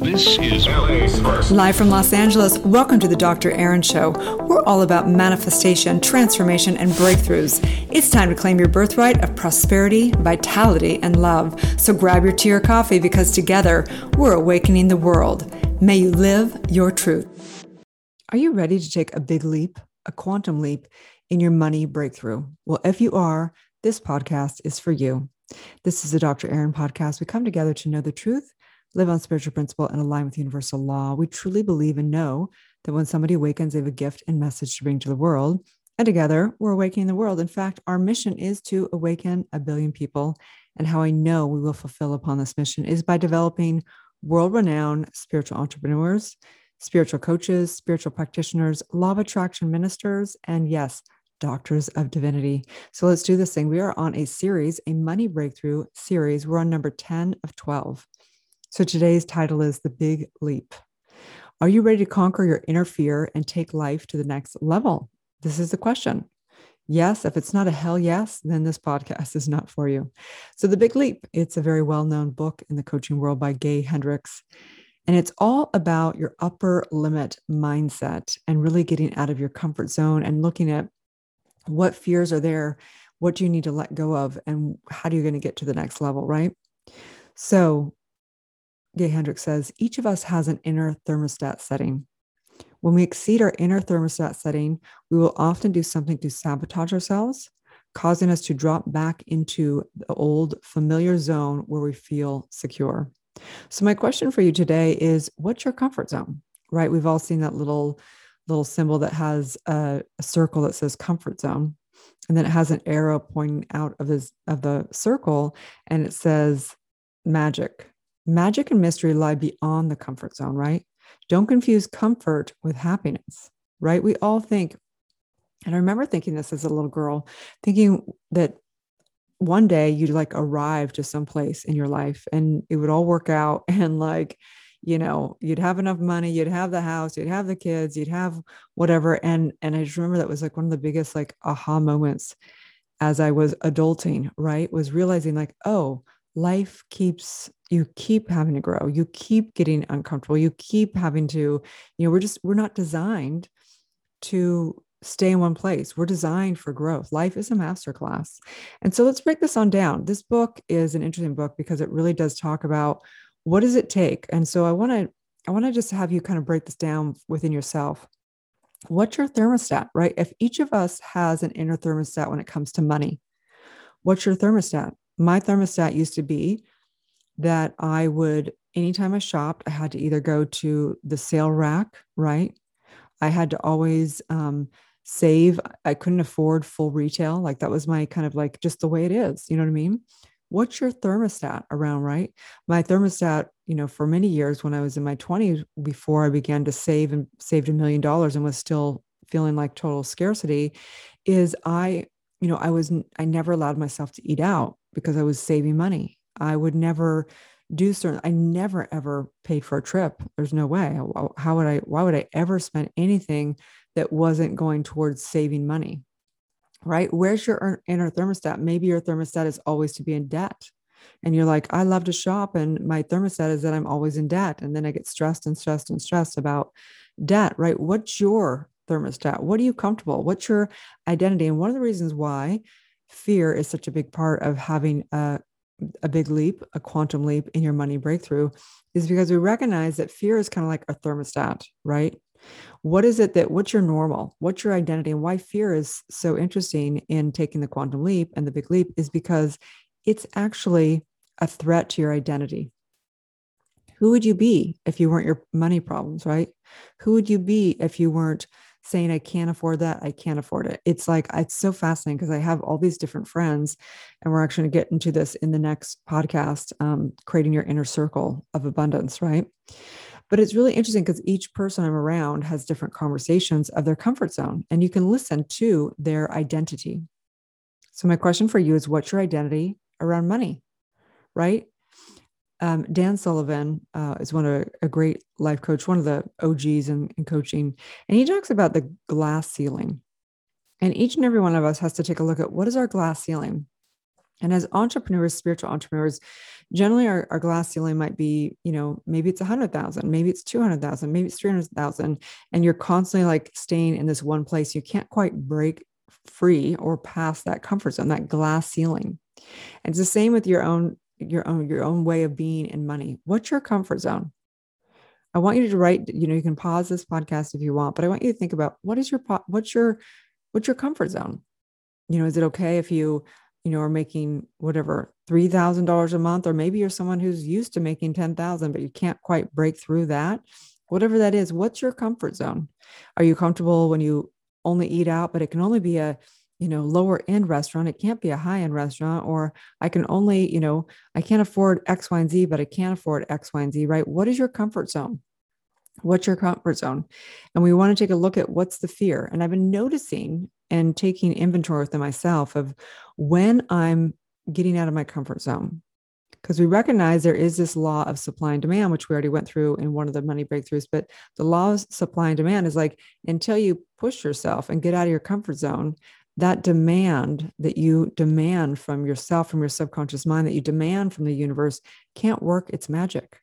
This is. Live from Los Angeles, welcome to the Dr. Erin Show. We're all about manifestation, transformation, and breakthroughs. It's time to claim your birthright of prosperity, vitality, and love. So grab your tea or coffee because together we're awakening the world. May you live your truth. Are you ready to take a big leap, a quantum leap in your money breakthrough? Well, if you are, this podcast is for you. This is the Dr. Erin podcast. We come together to know the truth live on spiritual principle, and align with universal law. We truly believe and know that when somebody awakens, they have a gift and message to bring to the world. And together, we're awakening the world. In fact, our mission is to awaken a billion people. And how I know we will fulfill upon this mission is by developing world renowned spiritual entrepreneurs, spiritual coaches, spiritual practitioners, law of attraction ministers, and yes, doctors of divinity. So let's do this thing. We are on a series, a money breakthrough series. We're on number 10 of 12. So today's title is The Big Leap. Are you ready to conquer your inner fear and take life to the next level? This is the question. Yes, if it's not a hell yes, then this podcast is not for you. So, The Big Leap, it's a very well known book in the coaching world by Gay Hendricks. And it's all about your upper limit mindset and really getting out of your comfort zone and looking at what fears are there, what do you need to let go of, and how are you going to get to the next level, right? So, Gay Hendricks says each of us has an inner thermostat setting. When we exceed our inner thermostat setting, we will often do something to sabotage ourselves, causing us to drop back into the old familiar zone where we feel secure. So, my question for you today is what's your comfort zone? Right? We've all seen that little little symbol that has a, a circle that says comfort zone and then it has an arrow pointing out of this of the circle and it says magic Magic and mystery lie beyond the comfort zone, right? Don't confuse comfort with happiness, right? We all think, and I remember thinking this as a little girl, thinking that one day you'd like arrive to some place in your life and it would all work out and like you know you'd have enough money you'd have the house you'd have the kids you'd have whatever and and i just remember that was like one of the biggest like aha moments as i was adulting right was realizing like oh life keeps you keep having to grow you keep getting uncomfortable you keep having to you know we're just we're not designed to stay in one place. We're designed for growth. Life is a masterclass. And so let's break this on down. This book is an interesting book because it really does talk about what does it take? And so i want to i want to just have you kind of break this down within yourself. What's your thermostat right? If each of us has an inner thermostat when it comes to money what's your thermostat my thermostat used to be that I would, anytime I shopped, I had to either go to the sale rack, right? I had to always um, save. I couldn't afford full retail. Like that was my kind of like just the way it is. You know what I mean? What's your thermostat around, right? My thermostat, you know, for many years when I was in my 20s, before I began to save and saved a million dollars and was still feeling like total scarcity, is I, you know, I was, I never allowed myself to eat out because I was saving money. I would never do certain I never ever paid for a trip. There's no way. How would I why would I ever spend anything that wasn't going towards saving money? Right? Where's your inner thermostat? Maybe your thermostat is always to be in debt. And you're like, I love to shop and my thermostat is that I'm always in debt and then I get stressed and stressed and stressed about debt, right? What's your thermostat? What are you comfortable? What's your identity? And one of the reasons why fear is such a big part of having a, a big leap, a quantum leap in your money breakthrough, is because we recognize that fear is kind of like a thermostat, right? What is it that, what's your normal? What's your identity? And why fear is so interesting in taking the quantum leap and the big leap is because it's actually a threat to your identity. Who would you be if you weren't your money problems, right? Who would you be if you weren't saying I can't afford that, I can't afford it. It's like it's so fascinating because I have all these different friends, and we're actually going to get into this in the next podcast, um, creating your inner circle of abundance, right? But it's really interesting because each person I'm around has different conversations of their comfort zone, and you can listen to their identity. So, my question for you is what's your identity around money, right? Um, Dan Sullivan uh, is one of a great life coach, one of the OGs in, in coaching, and he talks about the glass ceiling. And each and every one of us has to take a look at what is our glass ceiling. And as entrepreneurs, spiritual entrepreneurs, generally our, our glass ceiling might be, you know, maybe it's a hundred thousand, maybe it's 200,000, maybe it's 300,000. And you're constantly like staying in this one place. You can't quite break free or past that comfort zone, that glass ceiling. And it's the same with your own, your own, your own way of being in money. What's your comfort zone? I want you to write, you know, you can pause this podcast if you want, but I want you to think about what is your, what's your, what's your comfort zone? You know, is it okay if you you know, are making whatever $3,000 a month, or maybe you're someone who's used to making 10,000, but you can't quite break through that. Whatever that is, what's your comfort zone? Are you comfortable when you only eat out, but it can only be a, you know, lower end restaurant. It can't be a high end restaurant, or I can only, you know, I can't afford X, Y, and Z, but I can't afford X, Y, and Z, right? What is your comfort zone? What's your comfort zone? And we want to take a look at what's the fear. And I've been noticing and taking inventory within myself of when I'm getting out of my comfort zone. Because we recognize there is this law of supply and demand, which we already went through in one of the money breakthroughs. But the law of supply and demand is like until you push yourself and get out of your comfort zone, that demand that you demand from yourself, from your subconscious mind, that you demand from the universe can't work its magic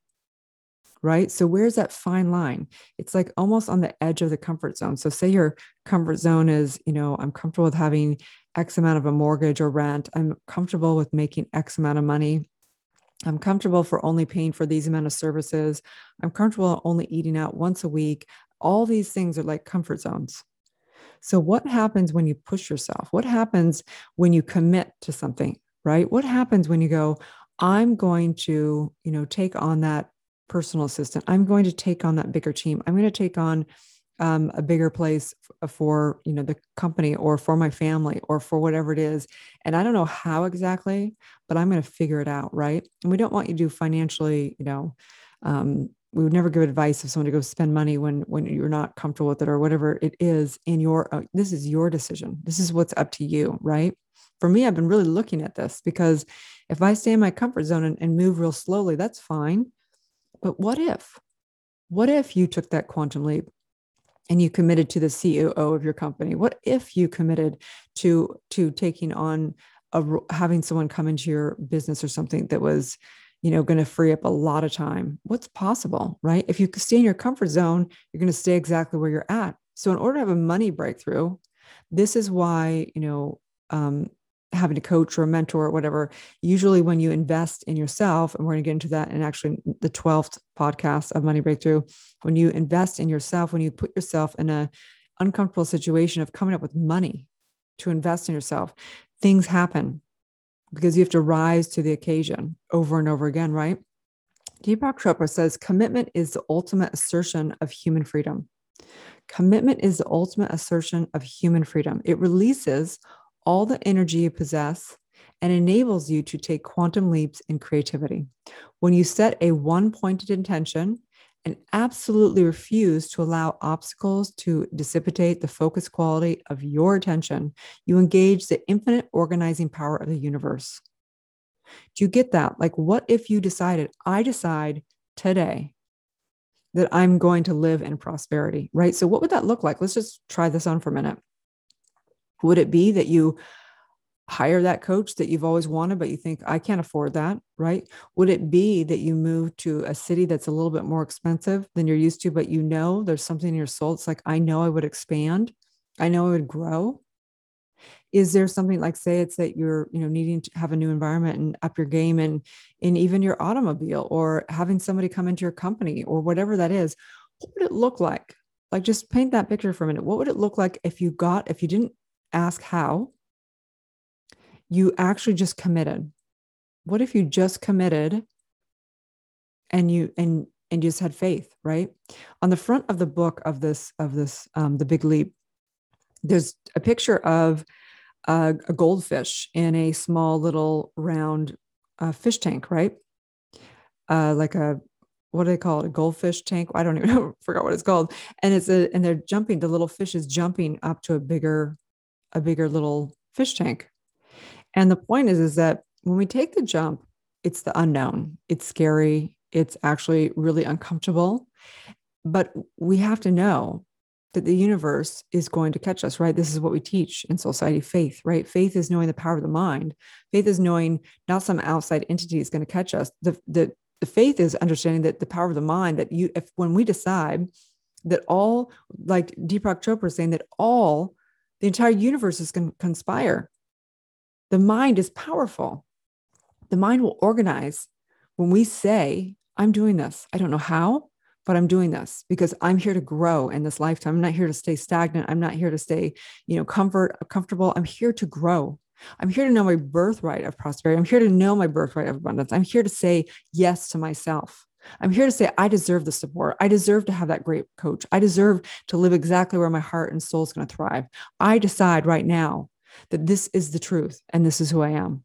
right? So where's that fine line? It's like almost on the edge of the comfort zone. So say your comfort zone is, you know, I'm comfortable with having X amount of a mortgage or rent. I'm comfortable with making X amount of money. I'm comfortable for only paying for these amount of services. I'm comfortable only eating out once a week. All these things are like comfort zones. So what happens when you push yourself? What happens when you commit to something, right? What happens when you go, I'm going to, you know, take on that personal assistant. I'm going to take on that bigger team. I'm going to take on um, a bigger place for you know the company or for my family or for whatever it is and i don't know how exactly but i'm going to figure it out right and we don't want you to do financially you know um, we would never give advice of someone to go spend money when when you're not comfortable with it or whatever it is in your uh, this is your decision this is what's up to you right for me i've been really looking at this because if i stay in my comfort zone and, and move real slowly that's fine but what if? What if you took that quantum leap and you committed to the CEO of your company? What if you committed to to taking on a having someone come into your business or something that was, you know, going to free up a lot of time? What's possible, right? If you stay in your comfort zone, you're going to stay exactly where you're at. So in order to have a money breakthrough, this is why, you know, um, having a coach or a mentor or whatever usually when you invest in yourself and we're going to get into that in actually the 12th podcast of money breakthrough when you invest in yourself when you put yourself in a uncomfortable situation of coming up with money to invest in yourself things happen because you have to rise to the occasion over and over again right? Deepak chopra says commitment is the ultimate assertion of human freedom. Commitment is the ultimate assertion of human freedom. It releases all the energy you possess and enables you to take quantum leaps in creativity. When you set a one pointed intention and absolutely refuse to allow obstacles to dissipate the focus quality of your attention, you engage the infinite organizing power of the universe. Do you get that? Like, what if you decided, I decide today that I'm going to live in prosperity, right? So, what would that look like? Let's just try this on for a minute. Would it be that you hire that coach that you've always wanted, but you think, I can't afford that, right? Would it be that you move to a city that's a little bit more expensive than you're used to, but you know there's something in your soul? It's like, I know I would expand, I know I would grow. Is there something like, say, it's that you're, you know, needing to have a new environment and up your game and in even your automobile or having somebody come into your company or whatever that is? What would it look like? Like, just paint that picture for a minute. What would it look like if you got, if you didn't ask how, you actually just committed. What if you just committed and you and and you just had faith, right? On the front of the book of this of this um, the Big Leap, there's a picture of a, a goldfish in a small little round uh, fish tank, right? Uh, like a what do they call it? A goldfish tank? I don't even know. Forgot what it's called. And it's a and they're jumping. The little fish is jumping up to a bigger a bigger little fish tank. And the point is, is that when we take the jump, it's the unknown. It's scary. It's actually really uncomfortable. But we have to know that the universe is going to catch us, right? This is what we teach in Soulciety faith, right? Faith is knowing the power of the mind. Faith is knowing not some outside entity is going to catch us. The, the, the faith is understanding that the power of the mind, that you, if when we decide that all, like Deepak Chopra is saying, that all, the entire universe is going to conspire. The mind is powerful. The mind will organize when we say, I'm doing this. I don't know how, but I'm doing this because I'm here to grow in this lifetime. I'm not here to stay stagnant. I'm not here to stay, you know, comfort, comfortable. I'm here to grow. I'm here to know my birthright of prosperity. I'm here to know my birthright of abundance. I'm here to say yes to myself. I'm here to say I deserve the support. I deserve to have that great coach. I deserve to live exactly where my heart and soul is going to thrive. I decide right now that this is the truth and this is who I am.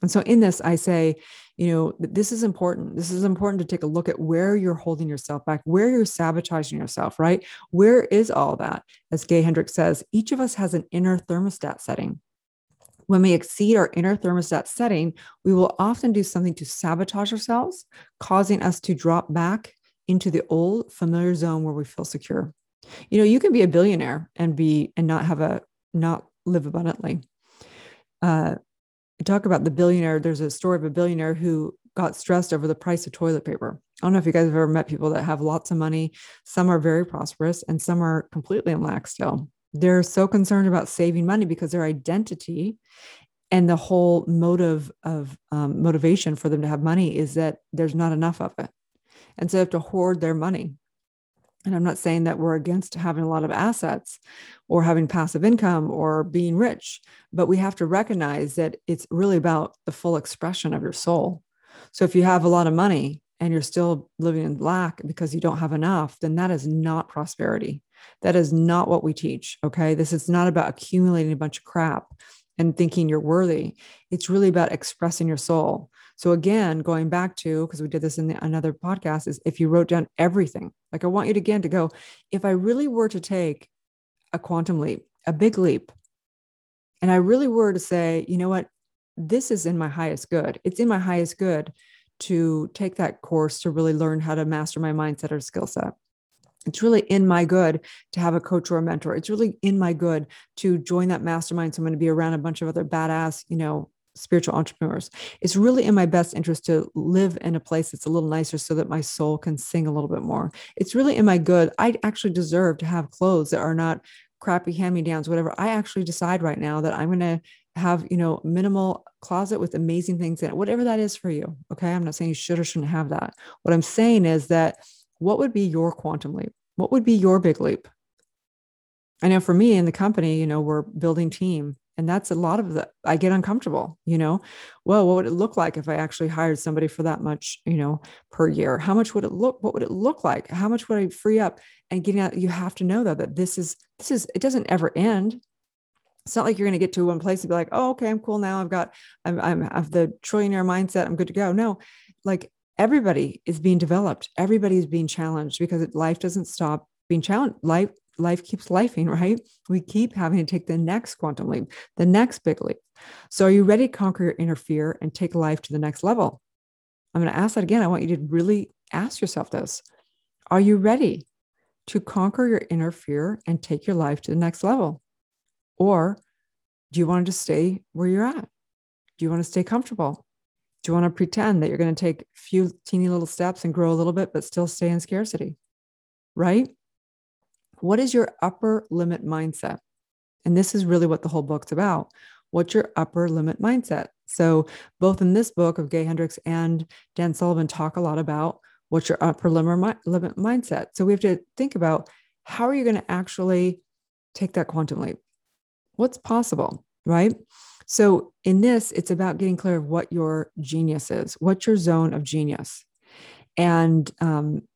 And so in this, I say, you know, this is important. This is important to take a look at where you're holding yourself back, where you're sabotaging yourself, right? Where is all that? As Gay Hendricks says, each of us has an inner thermostat setting. When we exceed our inner thermostat setting, we will often do something to sabotage ourselves, causing us to drop back into the old familiar zone where we feel secure. You know, you can be a billionaire and be and not have a not live abundantly. Uh, talk about the billionaire. There's a story of a billionaire who got stressed over the price of toilet paper. I don't know if you guys have ever met people that have lots of money. Some are very prosperous and some are completely in lack still. They're so concerned about saving money because their identity and the whole motive of um, motivation for them to have money is that there's not enough of it. And so they have to hoard their money. And I'm not saying that we're against having a lot of assets or having passive income or being rich, but we have to recognize that it's really about the full expression of your soul. So if you have a lot of money and you're still living in lack because you don't have enough, then that is not prosperity. That is not what we teach. Okay. This is not about accumulating a bunch of crap and thinking you're worthy. It's really about expressing your soul. So again, going back to because we did this in the, another podcast, is if you wrote down everything. Like I want you to again to go. If I really were to take a quantum leap, a big leap, and I really were to say, you know what, this is in my highest good. It's in my highest good to take that course to really learn how to master my mindset or skill set. It's really in my good to have a coach or a mentor. It's really in my good to join that mastermind. So I'm going to be around a bunch of other badass, you know, spiritual entrepreneurs. It's really in my best interest to live in a place that's a little nicer so that my soul can sing a little bit more. It's really in my good. I actually deserve to have clothes that are not crappy hand-me-downs, whatever. I actually decide right now that I'm going to have, you know, minimal closet with amazing things in it, whatever that is for you. Okay. I'm not saying you should or shouldn't have that. What I'm saying is that what would be your quantum leap? What would be your big leap? I know for me in the company, you know, we're building team and that's a lot of the i get uncomfortable you know? Well what would it look like if i actually hired somebody for that much you know per year? How much would it look what would it look like? How much would i free up? And getting out you have to know though that this is this is it doesn't ever end. It's not like you're going to get to one place and be like oh okay i'm cool now. I've got i'm i'm have the trillionaire mindset. I'm good to go. No like everybody is being developed. Everybody is being challenged because life doesn't stop being challenged. Life life keeps lifing, right? We keep having to take the next quantum leap, the next big leap. So, are you ready to conquer your inner fear and take life to the next level? I'm going to ask that again. I want you to really ask yourself this Are you ready to conquer your inner fear and take your life to the next level? Or do you want to just stay where you're at? Do you want to stay comfortable? Do you want to pretend that you're going to take a few teeny little steps and grow a little bit, but still stay in scarcity? Right? What is your upper limit mindset? And this is really what the whole book's about. What's your upper limit mindset? So, both in this book of Gay Hendricks and Dan Sullivan talk a lot about what's your upper limit mindset. So, we have to think about how are you going to actually take that quantum leap? What's possible, right? So, in this, it's about getting clear of what your genius is, what's your zone of genius. And um,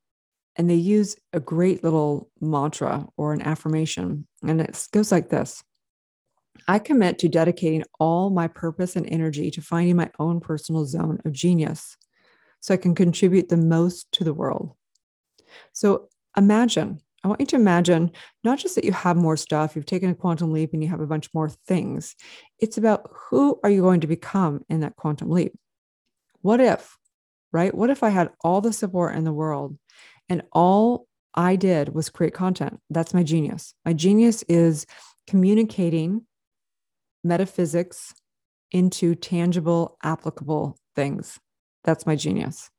and they use a great little mantra or an affirmation. And it goes like this I commit to dedicating all my purpose and energy to finding my own personal zone of genius so I can contribute the most to the world. So imagine, I want you to imagine not just that you have more stuff, you've taken a quantum leap and you have a bunch more things. It's about who are you going to become in that quantum leap? What if, right? What if I had all the support in the world and all I did was create content. That's my genius. My genius is communicating metaphysics into tangible, applicable things. That's my genius.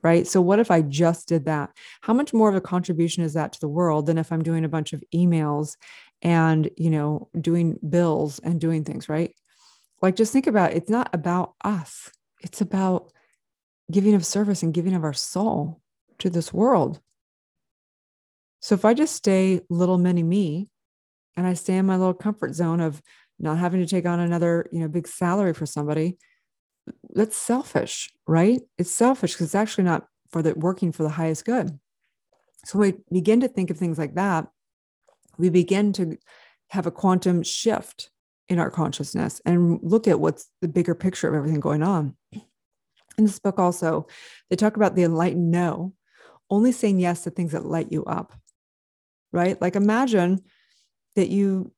Right. So, what if I just did that? How much more of a contribution is that to the world than if I'm doing a bunch of emails and, you know, doing bills and doing things, right? Like, just think about it. it's not about us, it's about giving of service and giving of our soul to this world. So, if I just stay little mini me and I stay in my little comfort zone of not having to take on another, you know, big salary for somebody, that's selfish, right? It's selfish because it's actually not for the working for the highest good. So we begin to think of things like that. We begin to have a quantum shift in our consciousness and look at what's the bigger picture of everything going on. In this book, also, they talk about the enlightened no, only saying yes to things that light you up, right? Like imagine that you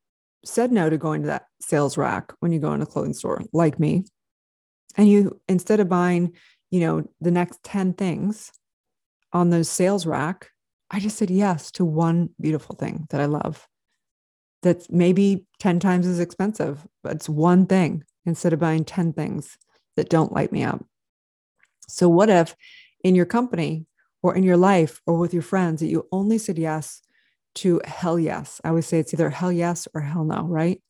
said no to going to that sales rack when you go in a clothing store, like me, and you instead of buying, you know, the next 10 things on the sales rack, I just said yes to one beautiful thing that I love. That's maybe 10 times as expensive, but it's one thing instead of buying 10 things that don't light me up. So, what if in your company or in your life or with your friends that you only said yes to hell yes. I always say it's either hell yes or hell no, right?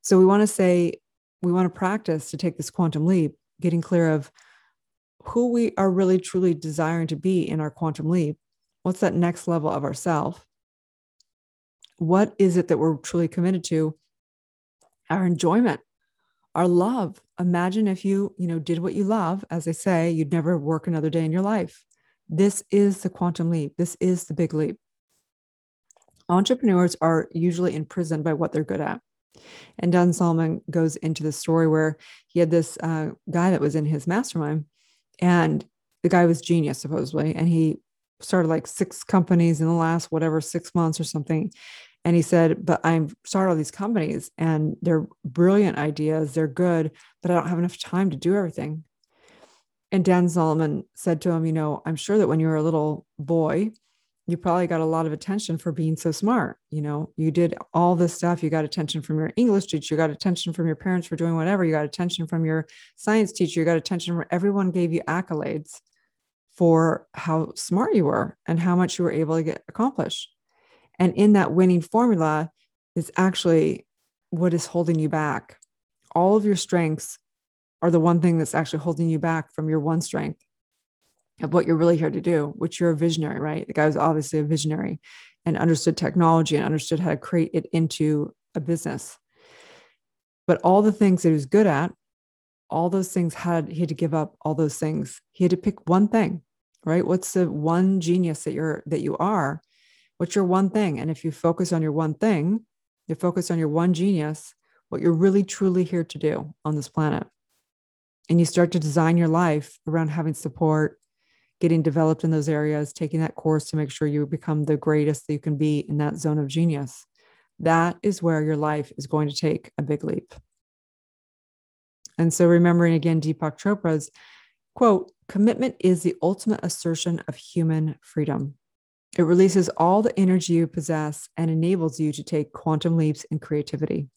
So we want to say, we want to practice to take this quantum leap, getting clear of who we are really truly desiring to be in our quantum leap. What's that next level of ourself? What is it that we're truly committed to? Our enjoyment, our love. Imagine if you, you know, did what you love, as they say, you'd never work another day in your life. This is the quantum leap. This is the big leap entrepreneurs are usually imprisoned by what they're good at. And Dan Sullivan goes into the story where he had this uh, guy that was in his mastermind, and the guy was genius supposedly, and he started like six companies in the last whatever six months or something. And he said, "But I'm started all these companies, and they're brilliant ideas, they're good, but I don't have enough time to do everything." And Dan Sullivan said to him, "You know, I'm sure that when you were a little boy, you probably got a lot of attention for being so smart. You know, you did all this stuff. You got attention from your English teacher, you got attention from your parents for doing whatever, you got attention from your science teacher, you got attention from everyone gave you accolades for how smart you were and how much you were able to get accomplished. And in that winning formula is actually what is holding you back. All of your strengths are the one thing that's actually holding you back from your one strength of what you're really here to do, which you're a visionary, right? The guy was obviously a visionary and understood technology and understood how to create it into a business. But all the things that he was good at, all those things had he had to give up all those things. He had to pick one thing, right? What's the one genius that you're that you are? What's your one thing? And if you focus on your one thing, you focus on your one genius, what you're really truly here to do on this planet. And you start to design your life around having support, getting developed in those areas, taking that course to make sure you become the greatest that you can be in that zone of genius. That is where your life is going to take a big leap. And so, remembering again Deepak Chopra's quote, commitment is the ultimate assertion of human freedom. It releases all the energy you possess and enables you to take quantum leaps in creativity.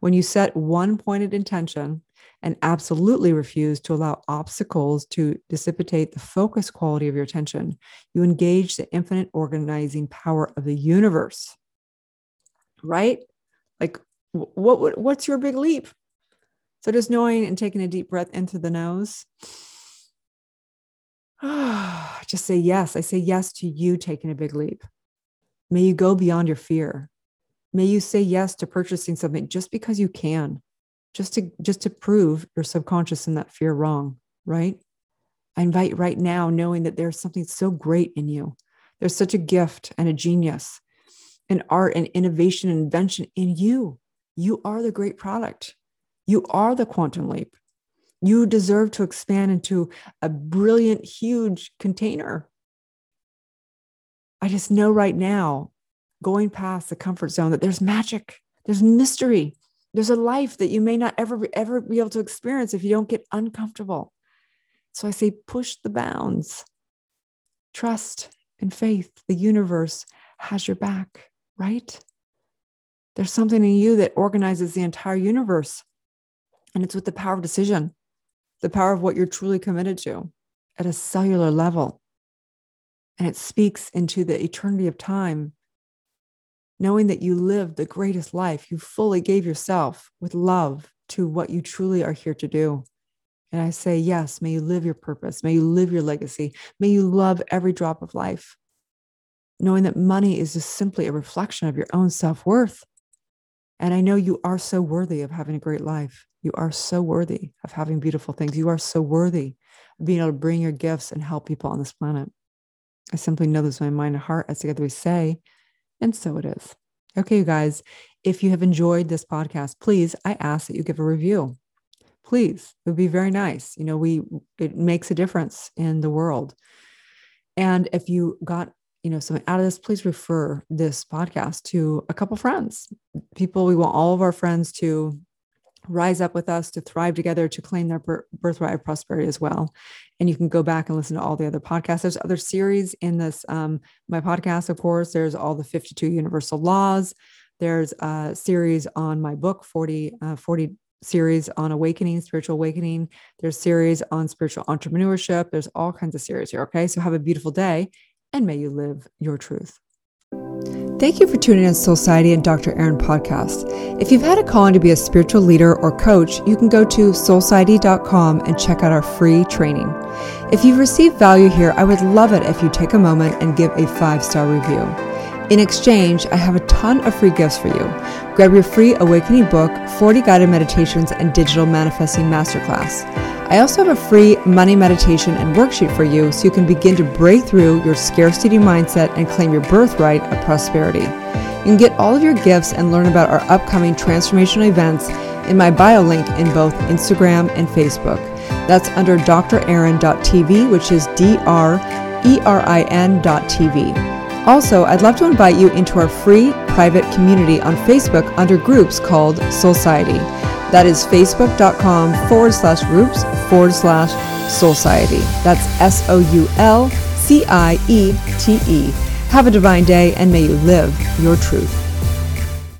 When you set one pointed intention and absolutely refuse to allow obstacles to dissipate the focus quality of your attention, you engage the infinite organizing power of the universe. Right? Like what, what what's your big leap? So just knowing and taking a deep breath into the nose. just say yes. I say yes to you taking a big leap. May you go beyond your fear. May you say yes to purchasing something just because you can just to just to prove your subconscious and that fear wrong right? I invite right now knowing that there's something so great in you. There's such a gift and a genius and art and innovation and invention in you. You are the great product. You are the quantum leap. You deserve to expand into a brilliant huge container. I just know right now going past the comfort zone that there's magic. There's mystery there's a life that you may not ever ever be able to experience if you don't get uncomfortable. So I say push the bounds. Trust and faith. The universe has your back, right? There's something in you that organizes the entire universe. And it's with the power of decision, the power of what you're truly committed to at a cellular level. And it speaks into the eternity of time, knowing that you lived the greatest life. You fully gave yourself with love to what you truly are here to do. And I say, yes, may you live your purpose. May you live your legacy. May you love every drop of life, knowing that money is just simply a reflection of your own self worth. And I know you are so worthy of having a great life. You are so worthy of having beautiful things. You are so worthy of being able to bring your gifts and help people on this planet. I simply know this in my mind and heart, as together we say, and so it is. Okay, you guys, if you have enjoyed this podcast, please, I ask that you give a review. Please, it would be very nice. You know, we it makes a difference in the world. And if you got you know something out of this please refer this podcast to a couple friends people we want all of our friends to rise up with us to thrive together to claim their birthright of prosperity as well. And you can go back and listen to all the other podcasts. There's other series in this um, my podcast of course. There's all the 52 universal laws. There's a series on my book 40 uh, 40 series on awakening spiritual awakening. There's series on spiritual entrepreneurship. There's all kinds of series here okay? So have a beautiful day and may you live your truth. Thank you for tuning in to Soulciety and Dr. Erin podcast. If you've had a calling to be a spiritual leader or coach, you can go to soulciety.com and check out our free training. If you've received value here, I would love it if you take a moment and give a five star review. In exchange, I have a ton of free gifts for you. Grab your free Awakening book, 40 guided meditations, and digital manifesting masterclass. I also have a free money meditation and worksheet for you so you can begin to break through your scarcity mindset and claim your birthright of prosperity. You can get all of your gifts and learn about our upcoming transformational events in my bio link in both Instagram and Facebook. That's under drerin.tv, which is D R E R I N.tv. Also, I'd love to invite you into our free private community on Facebook under groups called Soulciety. That is facebook.com forward slash groups forward slash Soulciety. That's S O U L C I E T E. Have a divine day and may you live your truth.